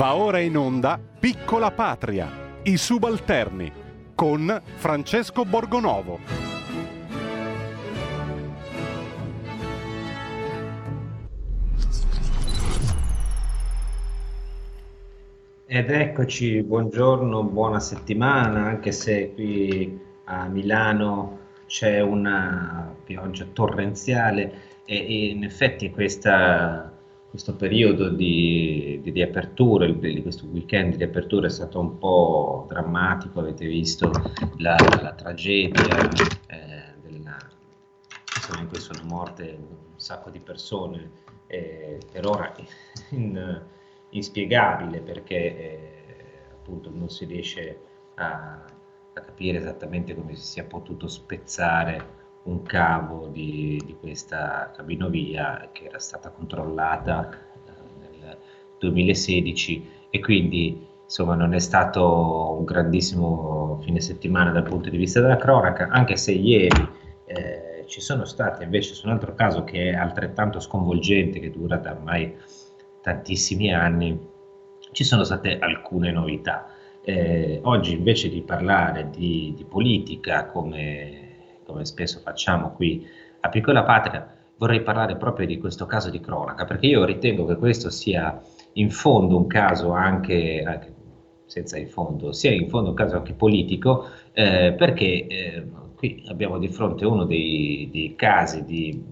Va ora in onda Piccola Patria, i subalterni, con Francesco Borgonovo. Ed eccoci, buongiorno, buona settimana, anche se qui a Milano c'è una pioggia torrenziale e, in effetti questa questo periodo di, di riapertura, di questo weekend di riapertura è stato un po' drammatico, avete visto la, la tragedia eh, della, in cui sono morte un sacco di persone, eh, per ora in, inspiegabile perché eh, appunto non si riesce a, a capire esattamente come si sia potuto spezzare un cavo di, di questa cabinovia che era stata controllata eh, nel 2016 e quindi insomma non è stato un grandissimo fine settimana dal punto di vista della cronaca, anche se ieri eh, ci sono state invece su un altro caso che è altrettanto sconvolgente, che dura da ormai tantissimi anni, ci sono state alcune novità. Eh, oggi invece di parlare di, di politica come come spesso facciamo qui a Piccola Patria, vorrei parlare proprio di questo caso di cronaca, perché io ritengo che questo sia in fondo un caso anche, anche senza in fondo, sia in fondo un caso anche politico, eh, perché eh, qui abbiamo di fronte uno dei, dei casi di,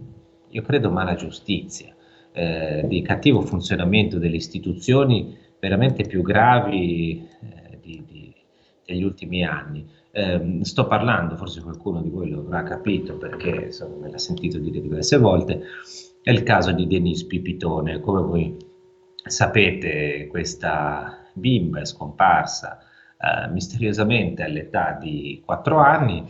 io credo, mala giustizia, eh, di cattivo funzionamento delle istituzioni veramente più gravi eh, di, di, degli ultimi anni. Eh, sto parlando, forse qualcuno di voi lo avrà capito perché insomma, me l'ha sentito dire diverse volte, è il caso di Denise Pipitone. Come voi sapete, questa bimba è scomparsa eh, misteriosamente all'età di 4 anni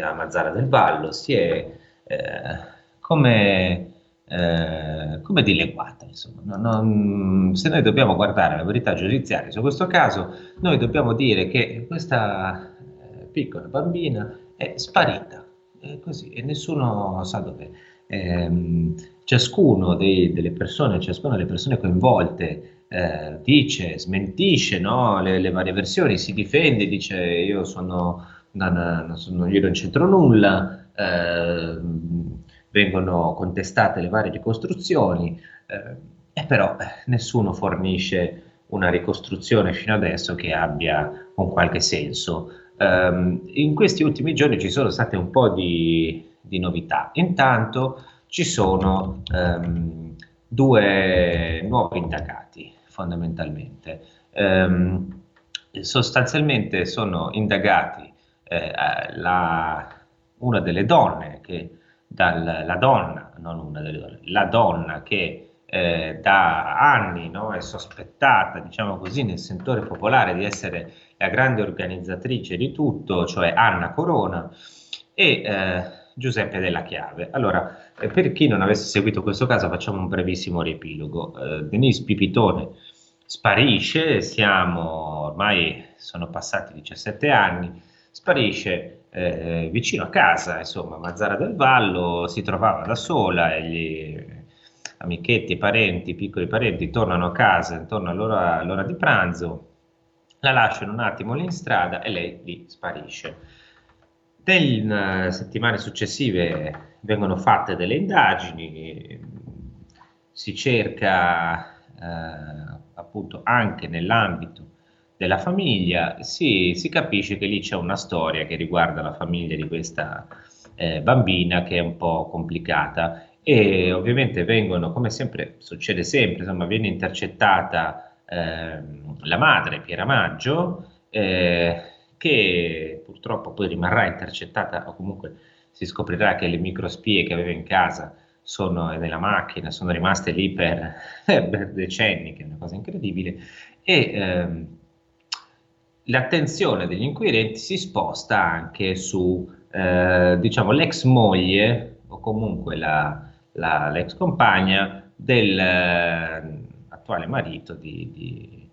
a Mazzara del Vallo si è eh, come eh, come dileguata. Insomma. Non, se noi dobbiamo guardare la verità giudiziaria su questo caso, noi dobbiamo dire che questa eh, piccola bambina è sparita, è così, e nessuno sa dov'è. Eh, ciascuno dei, delle persone, ciascuna delle persone coinvolte eh, dice, smentisce no? le, le, varie versioni, si difende, dice io sono, non, non, sono, io non c'entro nulla, eh, vengono contestate le varie ricostruzioni, eh, e però eh, nessuno fornisce una ricostruzione fino adesso che abbia un qualche senso. Um, in questi ultimi giorni ci sono state un po' di, di novità. Intanto ci sono um, due nuovi indagati, fondamentalmente. Um, sostanzialmente sono indagati eh, la, una delle donne che dalla donna, non una delle donne, la donna che eh, da anni no, è sospettata, diciamo così, nel sentore popolare di essere la grande organizzatrice di tutto, cioè Anna Corona e eh, Giuseppe Della Chiave. Allora, eh, per chi non avesse seguito questo caso, facciamo un brevissimo riepilogo. Eh, Denise Pipitone sparisce, siamo ormai sono passati 17 anni, sparisce eh, vicino a casa, insomma, Mazzara del Vallo, si trovava da sola e gli amichetti, parenti, piccoli parenti tornano a casa intorno all'ora, all'ora di pranzo, la lasciano un attimo lì in strada e lei lì sparisce. Nelle settimane successive vengono fatte delle indagini, si cerca eh, appunto anche nell'ambito della famiglia, si, si, capisce che lì c'è una storia che riguarda la famiglia di questa eh, bambina che è un po' complicata. E ovviamente vengono, come sempre succede sempre, insomma, viene intercettata eh, la madre Piera Maggio, eh, che purtroppo poi rimarrà intercettata o comunque si scoprirà che le microspie che aveva in casa sono nella macchina, sono rimaste lì per, per decenni, che è una cosa incredibile, e ehm, l'attenzione degli inquirenti si sposta anche su eh, diciamo, l'ex moglie o comunque la, la, l'ex compagna dell'attuale eh, marito di, di,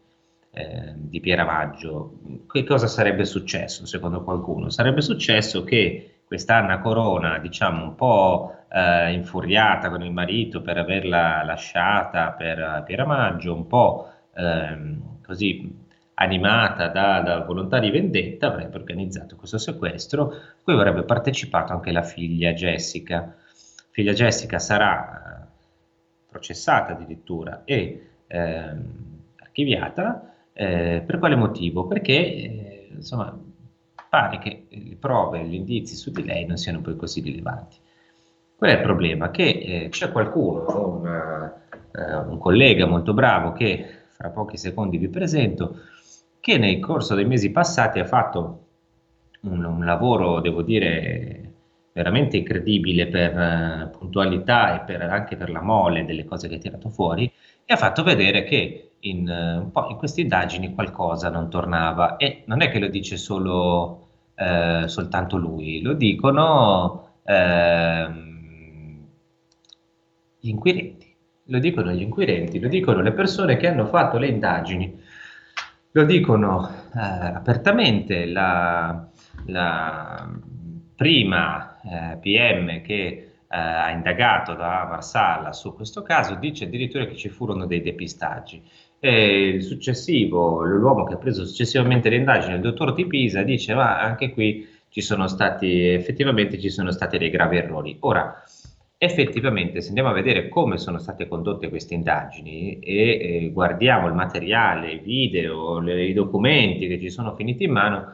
eh, di Pieramaggio. Che cosa sarebbe successo secondo qualcuno? Sarebbe successo che questa Anna Corona, diciamo un po' eh, infuriata con il marito per averla lasciata per Pieramaggio, un po' ehm, così animata da, da, volontà di vendetta, avrebbe organizzato questo sequestro, a cui avrebbe partecipato anche la figlia Jessica. Figlia Jessica sarà eh, processata addirittura e eh, archiviata. Eh, per quale motivo? Perché eh, insomma, pare che le prove e gli indizi su di lei non siano poi così rilevanti. Qual è il problema? Che eh, c'è qualcuno, una, eh, un collega molto bravo che fra pochi secondi vi presento, che nel corso dei mesi passati ha fatto un, un lavoro, devo dire, veramente incredibile per uh, puntualità e per, anche per la mole delle cose che ha tirato fuori e ha fatto vedere che in, uh, in queste indagini qualcosa non tornava. E non è che lo dice solo uh, soltanto lui, lo dicono ehm, gli inquirenti, lo dicono gli inquirenti, lo dicono le persone che hanno fatto le indagini lo dicono eh, apertamente la, la prima eh, PM che eh, ha indagato da Marsala su questo caso dice addirittura che ci furono dei depistaggi. E il successivo, l'uomo che ha preso successivamente le indagini, il dottor Di Pisa, dice ma anche qui ci sono stati, effettivamente ci sono stati dei gravi errori. Ora, effettivamente se andiamo a vedere come sono state condotte queste indagini e eh, guardiamo il materiale, i video, le, i documenti che ci sono finiti in mano,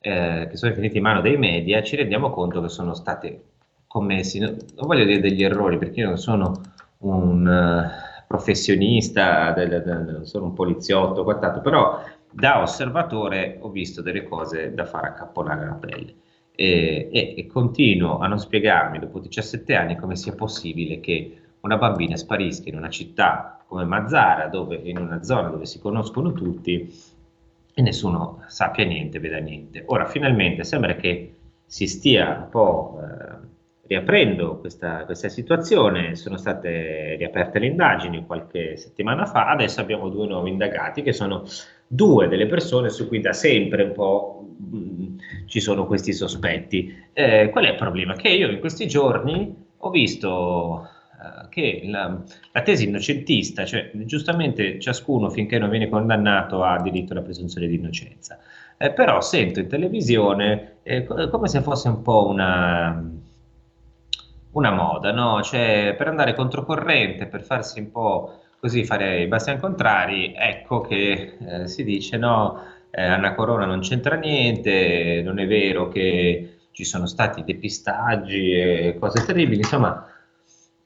eh, che sono finiti in mano dei media, ci rendiamo conto che sono state commessi, non voglio dire degli errori perché io non sono un uh, professionista, del, del, del, sono un poliziotto, quant'altro, però da osservatore ho visto delle cose da fare accapponare la pelle e, e, e continuo a non spiegarmi dopo 17 anni come sia possibile che una bambina sparisca in una città come Mazzara, dove, in una zona dove si conoscono tutti e nessuno sappia niente, veda niente. Ora, finalmente sembra che si stia un po' eh, riaprendo questa, questa, situazione, sono state riaperte le indagini qualche settimana fa, adesso abbiamo due nuovi indagati che sono due delle persone su cui da sempre un po' ci sono questi sospetti. Eh, qual è il problema? Che io in questi giorni ho visto eh, che la, la, tesi innocentista, cioè giustamente ciascuno finché non viene condannato ha diritto alla presunzione di innocenza, eh, però sento in televisione eh, come se fosse un po' una, una moda, no? Cioè per andare controcorrente, per farsi un po' così fare i bastiani contrari, ecco che eh, si dice no eh, Anna Corona non c'entra niente, non è vero che ci sono stati depistaggi e cose terribili, insomma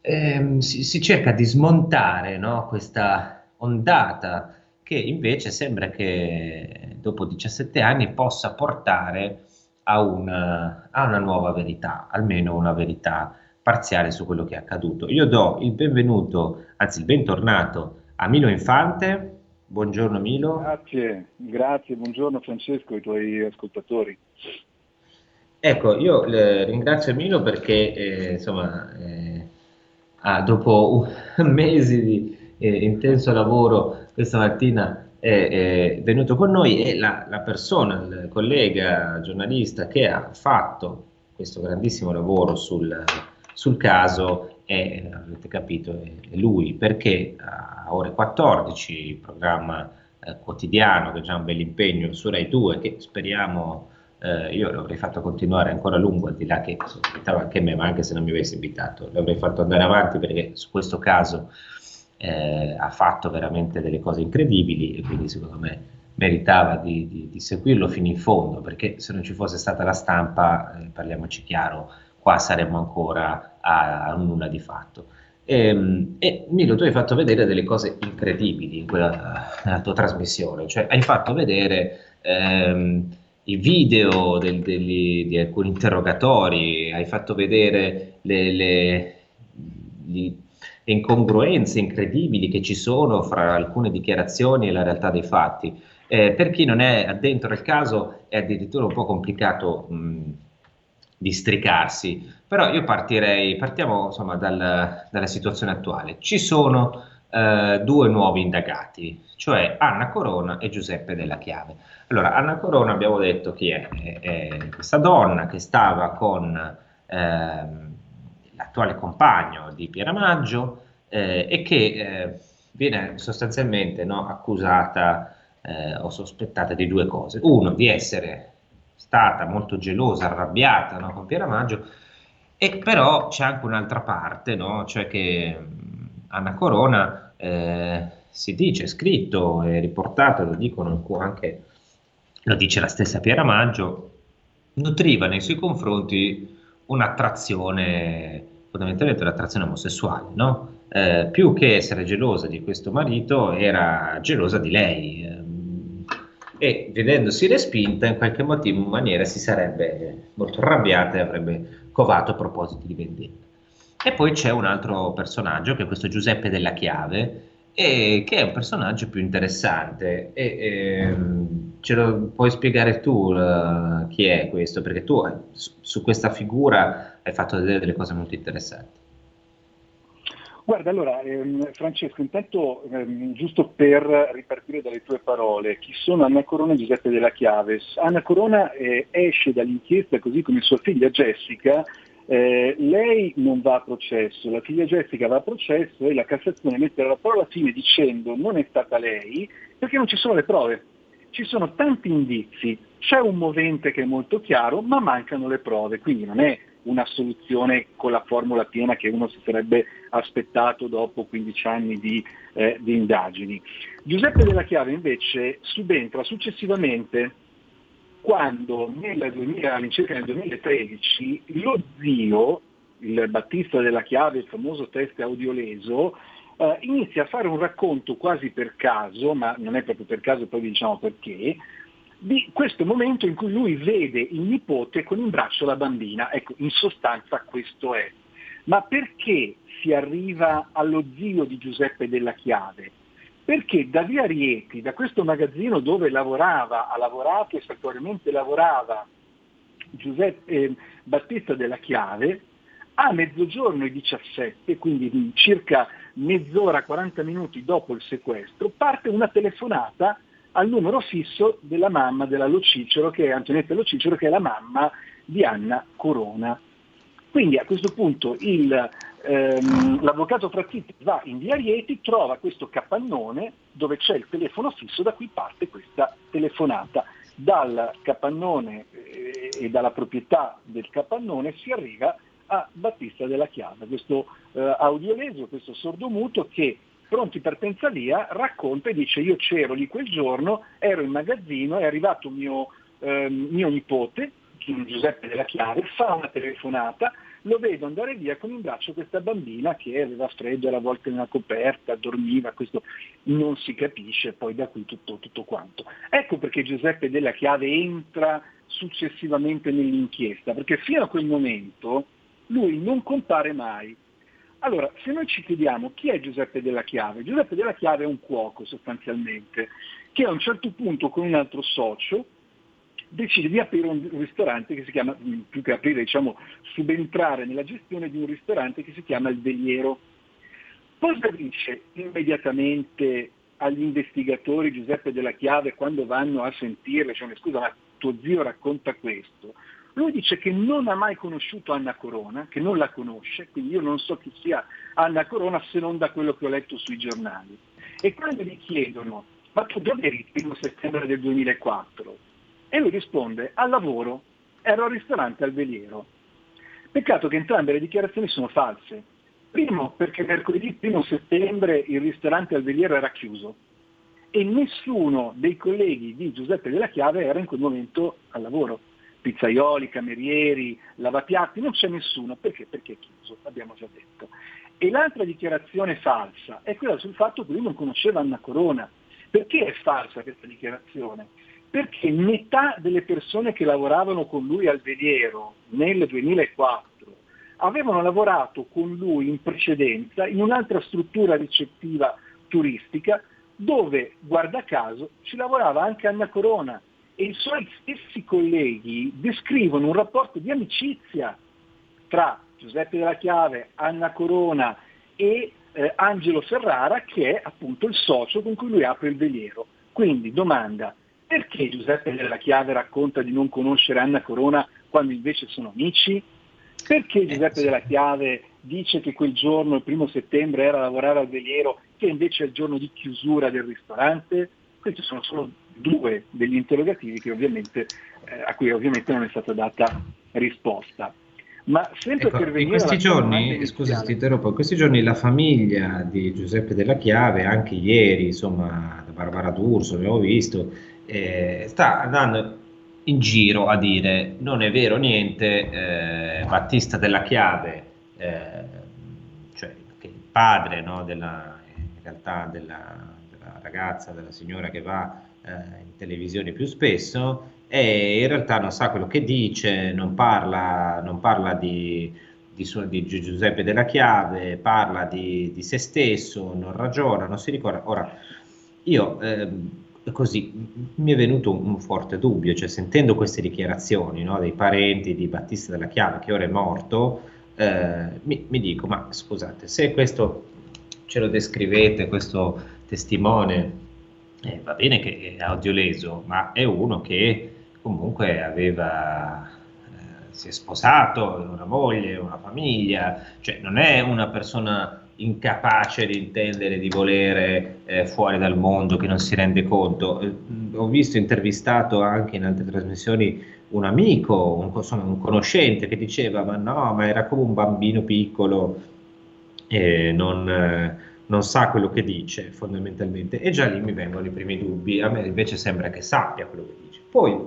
ehm, si, si, cerca di smontare no, questa ondata che invece sembra che dopo 17 anni possa portare a una, a una nuova verità, almeno una verità parziale su quello che è accaduto. Io do il benvenuto, anzi il bentornato a Milo Infante, Buongiorno Milo. Grazie, grazie, buongiorno Francesco e i tuoi ascoltatori. Ecco, io eh, ringrazio Milo perché eh, insomma, eh, ah, dopo mesi di eh, intenso lavoro questa mattina è, è, venuto con noi e la, la persona, il collega giornalista che ha fatto questo grandissimo lavoro sul, sul caso è, avete capito, è lui, perché a ore 14, programma eh, quotidiano, che è già un bel impegno su Rai 2, che speriamo, eh, io l'avrei fatto continuare ancora a lungo, al di là che invitava anche me, ma anche se non mi avesse invitato, l'avrei fatto andare avanti perché su questo caso eh, ha fatto veramente delle cose incredibili e quindi secondo me meritava di, di, di, seguirlo fino in fondo, perché se non ci fosse stata la stampa, eh, parliamoci chiaro, qua saremmo ancora a, nulla di fatto. E, ehm, e, Milo, tu hai fatto vedere delle cose incredibili in quella, nella tua trasmissione, cioè hai fatto vedere ehm, i video del, degli, di alcuni interrogatori, hai fatto vedere le, le, le, incongruenze incredibili che ci sono fra alcune dichiarazioni e la realtà dei fatti. Eh, per chi non è addentro al caso è addirittura un po' complicato mh, districarsi. Però io partirei, partiamo insomma dal, dalla situazione attuale. Ci sono eh, due nuovi indagati, cioè Anna Corona e Giuseppe Della Chiave. Allora, Anna Corona abbiamo detto chi è, è, è questa donna che stava con eh, l'attuale compagno di Pieramaggio eh, e che eh, viene sostanzialmente no, accusata eh, o sospettata di due cose. Uno, di essere stata molto gelosa, arrabbiata no, con Pieramaggio, e però c'è anche un'altra parte, no? cioè che Anna Corona eh, si dice, scritto e riportato, lo dicono anche, lo dice la stessa Pieramaggio, nutriva nei suoi confronti un'attrazione, fondamentalmente un'attrazione omosessuale, no? eh, più che essere gelosa di questo marito, era gelosa di lei. Eh, e vedendosi respinta, in qualche motivo, maniera si sarebbe molto arrabbiata e avrebbe covato propositi di vendetta. E poi c'è un altro personaggio, che è questo Giuseppe della Chiave, e, che è un personaggio più interessante. E, e, ehm, ce lo puoi spiegare tu uh, chi è questo? Perché tu su, su questa figura hai fatto vedere delle cose molto interessanti. Guarda, allora, ehm, Francesco, intanto ehm, giusto per ripartire dalle tue parole, chi sono Anna Corona e Giuseppe della Chiaves? Anna Corona eh, esce dall'inchiesta così come sua figlia Jessica, eh, lei non va a processo, la figlia Jessica va a processo e la Cassazione mette la parola fine dicendo non è stata lei perché non ci sono le prove. Ci sono tanti indizi, c'è un movente che è molto chiaro, ma mancano le prove, quindi non è una soluzione con la formula piena che uno si sarebbe aspettato dopo 15 anni di, eh, di indagini. Giuseppe della Chiave invece subentra successivamente quando nel 2000, all'incirca nel 2013 lo zio, il Battista della Chiave, il famoso test audioleso, eh, inizia a fare un racconto quasi per caso, ma non è proprio per caso, poi vi diciamo perché, di questo momento in cui lui vede il nipote con in braccio la bambina. Ecco, in sostanza questo è. Ma perché si arriva allo zio di Giuseppe della Chiave? Perché da Via Rieti, da questo magazzino dove lavorava, ha lavorato e satoriamente lavorava Giuseppe eh, Battista della Chiave, a mezzogiorno e 17, quindi circa mezz'ora, 40 minuti dopo il sequestro, parte una telefonata al numero fisso della mamma della Locicero, che è Antonietta Locicero, che è la mamma di Anna Corona. Quindi a questo punto il, ehm, l'avvocato Frazzitti va in via Rieti, trova questo capannone dove c'è il telefono fisso da cui parte questa telefonata. Dal capannone eh, e dalla proprietà del capannone si arriva a Battista della Chiave, questo eh, audioleso, questo sordomuto che pronti partenza via, racconta e dice io c'ero lì quel giorno, ero in magazzino, è arrivato mio, eh, mio nipote, Giuseppe della Chiave, fa una telefonata, lo vedo andare via con in braccio questa bambina che aveva freddo, era avvolta in una coperta, dormiva, questo non si capisce, poi da qui tutto, tutto quanto. Ecco perché Giuseppe della Chiave entra successivamente nell'inchiesta, perché fino a quel momento lui non compare mai, allora, se noi ci chiediamo chi è Giuseppe della Chiave, Giuseppe della Chiave è un cuoco sostanzialmente, che a un certo punto con un altro socio decide di aprire un ristorante che si chiama, più che aprire, diciamo, subentrare nella gestione di un ristorante che si chiama Il Veliero. Cosa dice immediatamente agli investigatori Giuseppe della Chiave quando vanno a sentirle, cioè scusa ma tuo zio racconta questo? Lui dice che non ha mai conosciuto Anna Corona, che non la conosce, quindi io non so chi sia Anna Corona se non da quello che ho letto sui giornali. E quando gli chiedono, ma tu dove eri il primo settembre del 2004? E lui risponde, al lavoro, ero al ristorante al Veliero. Peccato che entrambe le dichiarazioni sono false. Primo perché mercoledì 1 settembre il ristorante al Veliero era chiuso e nessuno dei colleghi di Giuseppe della Chiave era in quel momento al lavoro pizzaioli, camerieri, lavapiatti, non c'è nessuno. Perché? Perché è chiuso, l'abbiamo già detto. E l'altra dichiarazione falsa è quella sul fatto che lui non conosceva Anna Corona. Perché è falsa questa dichiarazione? Perché metà delle persone che lavoravano con lui al veliero nel 2004 avevano lavorato con lui in precedenza in un'altra struttura ricettiva turistica dove, guarda caso, ci lavorava anche Anna Corona, e i suoi stessi colleghi descrivono un rapporto di amicizia tra Giuseppe della Chiave, Anna Corona e eh, Angelo Ferrara che è appunto il socio con cui lui apre il veliero. Quindi domanda, perché Giuseppe della Chiave racconta di non conoscere Anna Corona quando invece sono amici? Perché eh, Giuseppe della Chiave dice che quel giorno, il primo settembre, era a lavorare al veliero Perché invece è il giorno di chiusura del ristorante? Questi sono solo due degli interrogativi eh, a cui ovviamente non è stata data risposta. Ma sempre ecco, per venire in questi giorni, scusa ti interrompo, in questi giorni la famiglia di Giuseppe Della Chiave, anche ieri, insomma, da Barbara D'Urso, abbiamo visto, eh, sta andando in giro a dire non è vero niente, eh, Battista Della Chiave, eh, cioè che il padre no, della, in realtà della, della, ragazza, della signora che va in televisione più spesso, e in realtà non sa quello che dice, non parla, non parla di, di, di, Giuseppe della Chiave, parla di, di, se stesso, non ragiona, non si ricorda. Ora, io eh, così mi è venuto un, un, forte dubbio, cioè sentendo queste dichiarazioni no, dei parenti di Battista della Chiave, che ora è morto, eh, mi, mi dico, ma scusate, se questo ce lo descrivete, questo testimone, eh, va bene che è audioleso, ma è uno che comunque aveva, eh, si è sposato, una moglie, una famiglia, cioè non è una persona incapace di intendere, di volere eh, fuori dal mondo, che non si rende conto. Eh, ho visto intervistato anche in altre trasmissioni un amico, un, insomma, un conoscente che diceva ma no, ma era come un bambino piccolo e non, eh, non sa quello che dice fondamentalmente e già lì mi vengono i primi dubbi, a me invece sembra che sappia quello che dice. Poi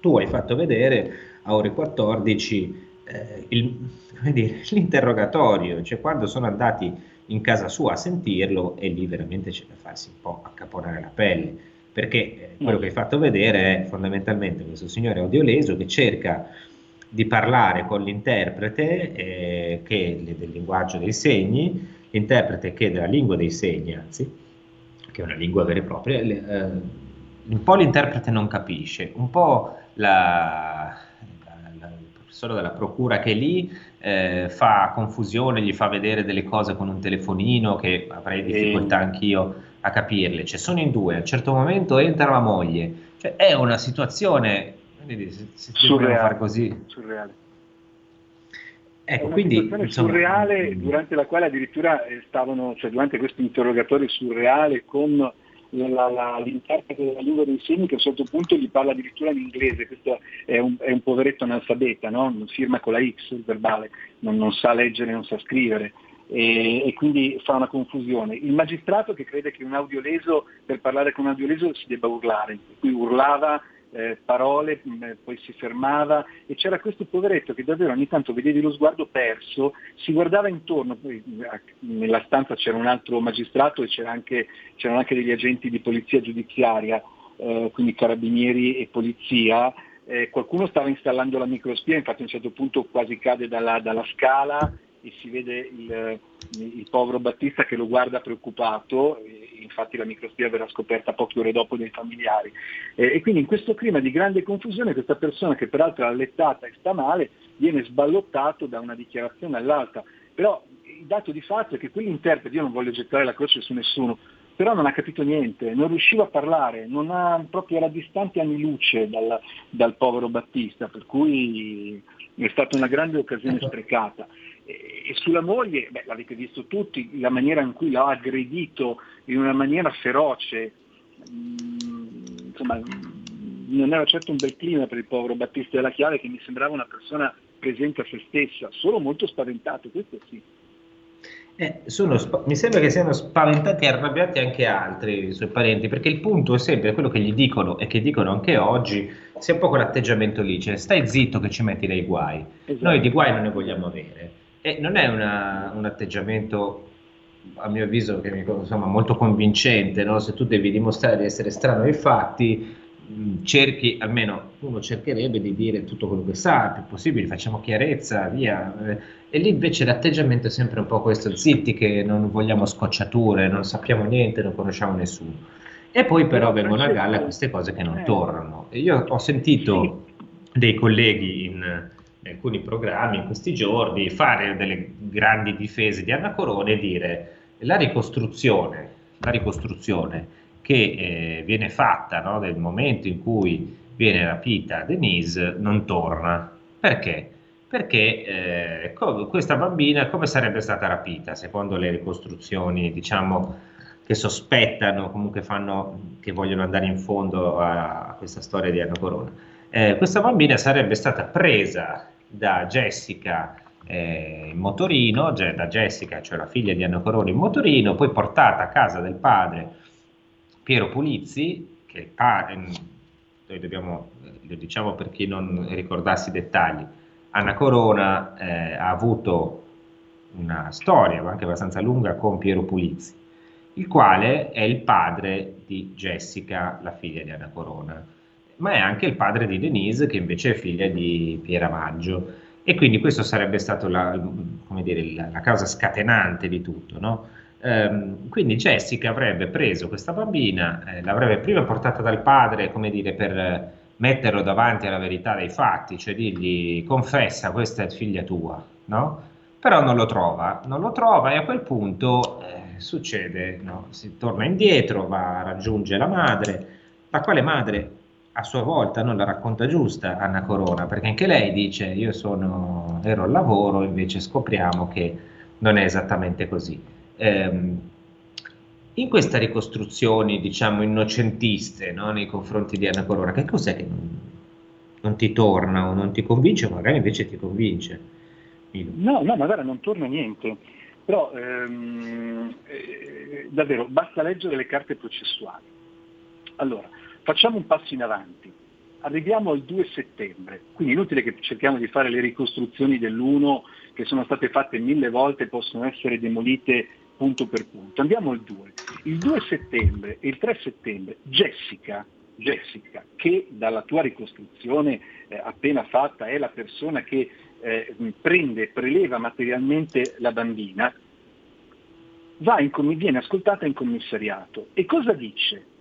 tu hai fatto vedere a ore 14 eh, il, dire, l'interrogatorio, cioè quando sono andati in casa sua a sentirlo e lì veramente c'è da farsi un po' accaponare la pelle, perché eh, quello che hai fatto vedere è fondamentalmente questo signore audioleso che cerca di parlare con l'interprete eh, che del linguaggio dei segni, l'interprete che della lingua dei segni, anzi, che è una lingua vera e propria, eh, un po' l'interprete non capisce, un po' la, professore della procura che è lì eh, fa confusione, gli fa vedere delle cose con un telefonino che avrei difficoltà anch'io a capirle. Cioè, sono in due, a un certo momento entra la moglie. Cioè, è una situazione, vedi, se, se surreale, fare così. Surreale. Ecco, quindi, insomma, surreale mm. durante la quale addirittura eh, stavano, cioè durante questo interrogatorio surreale con la, la, l'interprete della lingua dei segni che a un certo punto gli parla addirittura in inglese, questo è un, è un poveretto analfabeta, no? firma con la X il verbale, non, non sa leggere, non sa scrivere. E, e, quindi fa una confusione. Il magistrato che crede che un audioleso, per parlare con un audioleso si debba urlare, qui urlava eh, parole, mh, mm, poi si fermava e c'era questo poveretto che davvero ogni tanto vedevi lo sguardo perso, si guardava intorno, poi, nella stanza c'era un altro magistrato e c'era anche, c'erano anche degli agenti di polizia giudiziaria, eh, quindi carabinieri e polizia, eh, qualcuno stava installando la microspia, infatti a un certo punto quasi cade dalla, dalla scala e si vede il, il, povero Battista che lo guarda preoccupato, infatti la microspia verrà scoperta poche ore dopo dai familiari. Eh, e quindi in questo clima di grande confusione questa persona che peraltro è allettata e sta male viene sballottato da una dichiarazione all'altra. Però il dato di fatto è che quell'interprete, io non voglio gettare la croce su nessuno, però non ha capito niente, non riusciva a parlare, ha, proprio era distante anni luce dal, dal povero Battista, per cui è stata una grande occasione sprecata. E sulla moglie, beh, l'avete visto tutti, la maniera in cui l'ha aggredito in una maniera feroce, mm, insomma, non era certo un bel clima per il povero Battista della Chiave che mi sembrava una persona presente a se stessa, solo molto spaventato, questo sì. Eh, spa- mi sembra che siano spaventati e arrabbiati anche altri suoi parenti, perché il punto è sempre quello che gli dicono e che dicono anche oggi, sia un po' quell'atteggiamento lì, cioè stai zitto che ci metti nei guai. Esatto. Noi di guai non ne vogliamo avere. E non è una, un atteggiamento, a mio avviso, che, insomma, molto convincente, no? se tu devi dimostrare di essere strano ai fatti, cerchi, almeno uno cercherebbe di dire tutto quello che sa, il più possibile, facciamo chiarezza, via. E lì invece l'atteggiamento è sempre un po' questo, zitti che non vogliamo scocciature, non sappiamo niente, non conosciamo nessuno. E poi però vengono a galla queste cose che non eh. tornano. E io ho sentito dei colleghi in alcuni programmi in questi giorni, fare delle grandi difese di Anna Corone e dire la ricostruzione, la ricostruzione che eh, viene fatta no, nel momento in cui viene rapita Denise non torna. Perché? perché eh, questa bambina come sarebbe stata rapita secondo le ricostruzioni diciamo che sospettano comunque fanno che vogliono andare in fondo a, a questa storia di Anna Corona eh, questa bambina sarebbe stata presa da Jessica eh, in motorino cioè da Jessica cioè la figlia di Anna Corona in motorino poi portata a casa del padre Piero Pulizzi che il padre noi dobbiamo lo diciamo per chi non ricordasse i dettagli Anna Corona eh, ha avuto una storia anche abbastanza lunga con Piero Pulizzi, il quale è il padre di Jessica, la figlia di Anna Corona, ma è anche il padre di Denise, che invece è figlia di Piera Maggio. E quindi questo sarebbe stato la, dire, la, la causa scatenante di tutto, no? Um, quindi Jessica avrebbe preso questa bambina, eh, l'avrebbe prima portata dal padre, come dire, per metterlo davanti alla verità dei fatti, cioè dirgli confessa questa è figlia tua, no? Però non lo trova, non lo trova e a quel punto eh, succede, no? si torna indietro, va a raggiungere la madre, la quale madre a sua volta non la racconta giusta Anna Corona, perché anche lei dice io sono, ero al lavoro, invece scopriamo che non è esattamente così. Eh, in queste ricostruzioni, diciamo, innocentiste no, nei confronti di Anna Corona, che cos'è che non, non, ti torna o non ti convince, o magari invece ti convince? No, no, magari non torna niente. Però ehm, eh, davvero basta leggere le carte processuali. Allora, facciamo un passo in avanti. Arriviamo al 2 settembre, quindi inutile che cerchiamo di fare le ricostruzioni dell'1 che sono state fatte mille volte e possono essere demolite punto per punto. Andiamo al 2. Il 2 settembre e il 3 settembre Jessica, Jessica che dalla tua ricostruzione eh, appena fatta è la persona che eh, prende, preleva materialmente la bambina, in, viene ascoltata in commissariato. E cosa dice?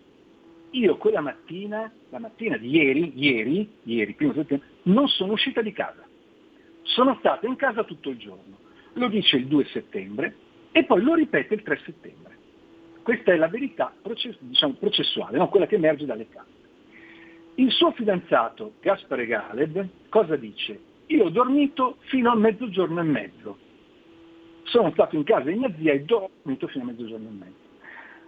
Io quella mattina, la mattina di ieri, ieri, ieri, primo settembre, non sono uscita di casa. Sono stata in casa tutto il giorno. Lo dice il 2 settembre, e poi lo ripete il 3 settembre. Questa è la verità process- diciamo, processuale, no? quella che emerge dalle carte. Il suo fidanzato Gaspare Galeb cosa dice? Io ho dormito fino a mezzogiorno e mezzo. Sono stato in casa di mia zia e ho dormito fino a mezzogiorno e mezzo.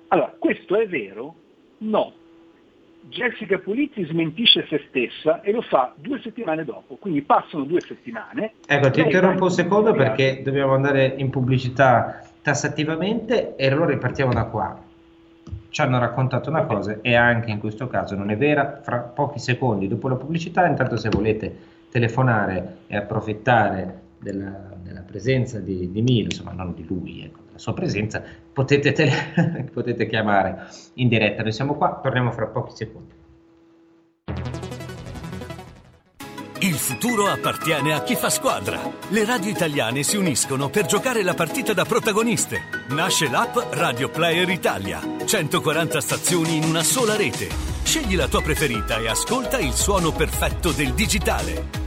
Allora, questo è vero? No. Jessica Pulizzi smentisce se stessa e lo fa due settimane dopo, quindi passano due settimane. Ecco, ti interrompo un secondo perché dobbiamo andare in pubblicità tassativamente e allora ripartiamo da qua. Ci hanno raccontato una cosa e anche in questo caso non è vera. Fra pochi secondi dopo la pubblicità, intanto se volete telefonare e approfittare della, della presenza di, di, Milo, insomma non di lui, ecco, della sua presenza, potete, tele- potete chiamare in diretta. Noi siamo qua, torniamo fra pochi secondi. Il futuro appartiene a chi fa squadra. Le radio italiane si uniscono per giocare la partita da protagoniste. Nasce l'app Radio Player Italia. 140 stazioni in una sola rete. Scegli la tua preferita e ascolta il suono perfetto del digitale.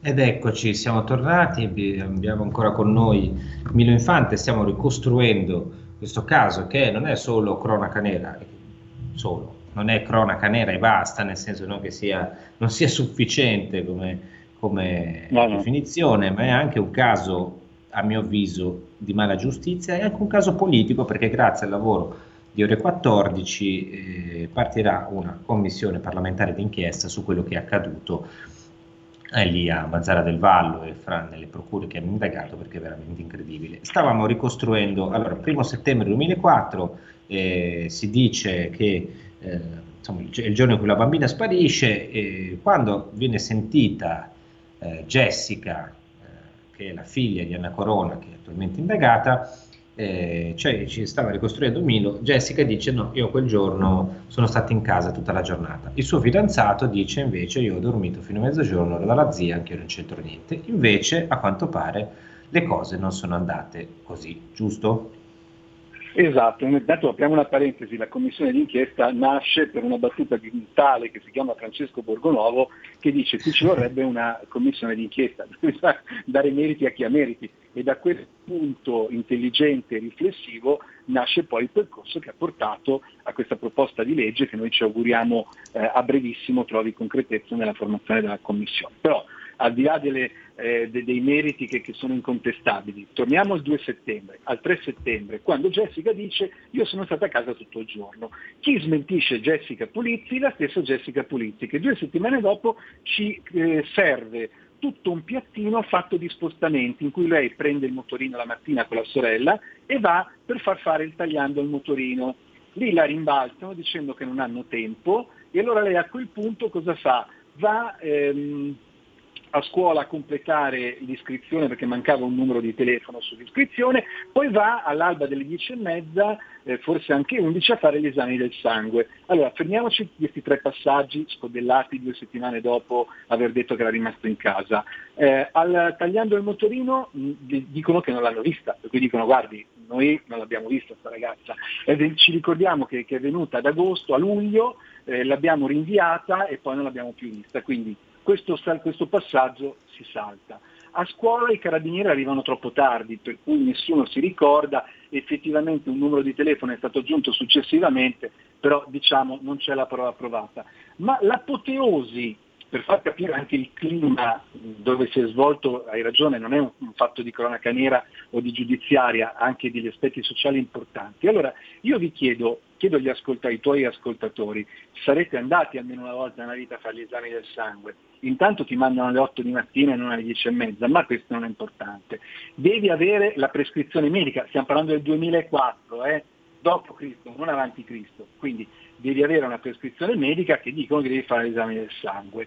Ed eccoci, siamo tornati, abbiamo ancora con noi Milo Infante, stiamo ricostruendo questo caso che non è solo cronaca nera, solo, non è cronaca nera e basta, nel senso non che sia, non sia sufficiente come, come no, no. definizione, ma è anche un caso, a mio avviso, di mala giustizia e anche un caso politico perché grazie al lavoro di ore 14 eh, partirà una commissione parlamentare d'inchiesta su quello che è accaduto eh, lì a Mazzara del Vallo e fra nelle procure che hanno indagato perché è veramente incredibile. Stavamo ricostruendo, allora, primo settembre 2004 eh, si dice che eh, insomma, il giorno in cui la bambina sparisce, e quando viene sentita eh, Jessica, eh, che è la figlia di Anna Corona, che è attualmente indagata, eh, cioè ci stava ricostruendo Milo, Jessica dice no, io quel giorno sono stata in casa tutta la giornata. Il suo fidanzato dice invece io ho dormito fino a mezzogiorno, ero dalla zia, anche io non c'entro niente. Invece a quanto pare le cose non sono andate così, giusto? Esatto, intanto apriamo una parentesi, la commissione d'inchiesta nasce per una battuta di un tale che si chiama Francesco Borgonovo che dice che ci vorrebbe una commissione d'inchiesta, bisogna dare meriti a chi ha meriti e da quel punto intelligente e riflessivo nasce poi il percorso che ha portato a questa proposta di legge che noi ci auguriamo eh, a brevissimo trovi concretezza nella formazione della commissione. Però al di là delle, eh, de, dei meriti che, che, sono incontestabili. Torniamo al 2 settembre, al 3 settembre, quando Jessica dice io sono stata a casa tutto il giorno. Chi smentisce Jessica Pulizzi? La stessa Jessica Pulizzi, che due settimane dopo ci eh, serve tutto un piattino fatto di spostamenti in cui lei prende il motorino la mattina con la sorella e va per far fare il tagliando al motorino. Lì la rimbalzano dicendo che non hanno tempo e allora lei a quel punto cosa fa? Va ehm, a scuola a completare l'iscrizione perché mancava un numero di telefono sull'iscrizione, poi va all'alba delle 10 e mezza, eh, forse anche 11, a fare gli esami del sangue. Allora, fermiamoci questi tre passaggi scodellati due settimane dopo aver detto che era rimasto in casa. Eh, al, tagliando il motorino mh, dicono che non l'hanno vista, per cui dicono guardi, noi non l'abbiamo vista questa ragazza. Eh, ci ricordiamo che, che, è venuta ad agosto, a luglio, eh, l'abbiamo rinviata e poi non l'abbiamo più vista. Quindi questo, questo passaggio si salta. A scuola i carabinieri arrivano troppo tardi, per cui nessuno si ricorda, effettivamente un numero di telefono è stato aggiunto successivamente, però diciamo non c'è la prova provata. Ma l'apoteosi, per far capire anche il clima dove si è svolto, hai ragione, non è un, un fatto di cronaca nera o di giudiziaria, anche degli aspetti sociali importanti. Allora io vi chiedo, chiedo agli ascoltatori, tuoi ascoltatori, sarete andati almeno una volta nella vita a fare gli esami del sangue? intanto ti mandano alle 8 di mattina e non alle 10 e mezza, ma questo non è importante. Devi avere la prescrizione medica, stiamo parlando del 2004, eh? dopo Cristo, non avanti Cristo, quindi devi avere una prescrizione medica che dicono che devi fare l'esame del sangue.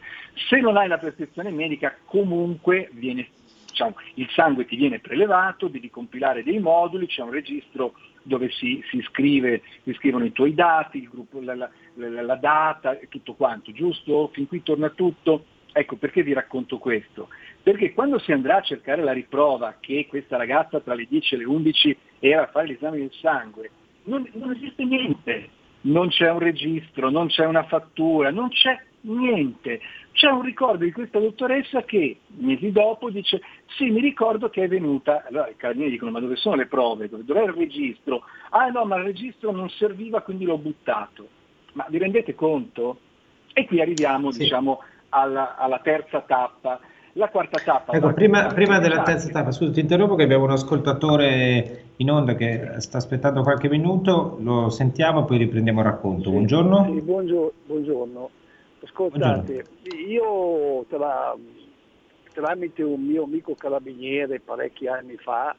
Se non hai la prescrizione medica comunque viene, diciamo, il sangue ti viene prelevato, devi compilare dei moduli, c'è un registro dove si, si, scrive, si scrivono i tuoi dati, gruppo, la, la, la, la data e tutto quanto, giusto? Fin qui torna tutto? Ecco perché vi racconto questo. Perché quando si andrà a cercare la riprova che questa ragazza tra le 10 e le 11 era a fare l'esame del sangue, non, non esiste niente. Non c'è un registro, non c'è una fattura, non c'è niente. C'è un ricordo di questa dottoressa che mesi dopo dice sì mi ricordo che è venuta, allora i carabinieri dicono ma dove sono le prove, dov'è il registro? Ah no ma il registro non serviva quindi l'ho buttato. Ma vi rendete conto? E qui arriviamo sì. diciamo alla, alla terza tappa. La quarta tappa. Ecco, prima, prima della terza tappa, scusa, ti interrompo che abbiamo un ascoltatore in onda che sta aspettando qualche minuto, lo sentiamo, poi riprendiamo il racconto. Sì, buongiorno. Sì, buongiorno. buongiorno. Ascoltate, buongiorno. io tra, tramite un mio amico carabiniere parecchi anni fa,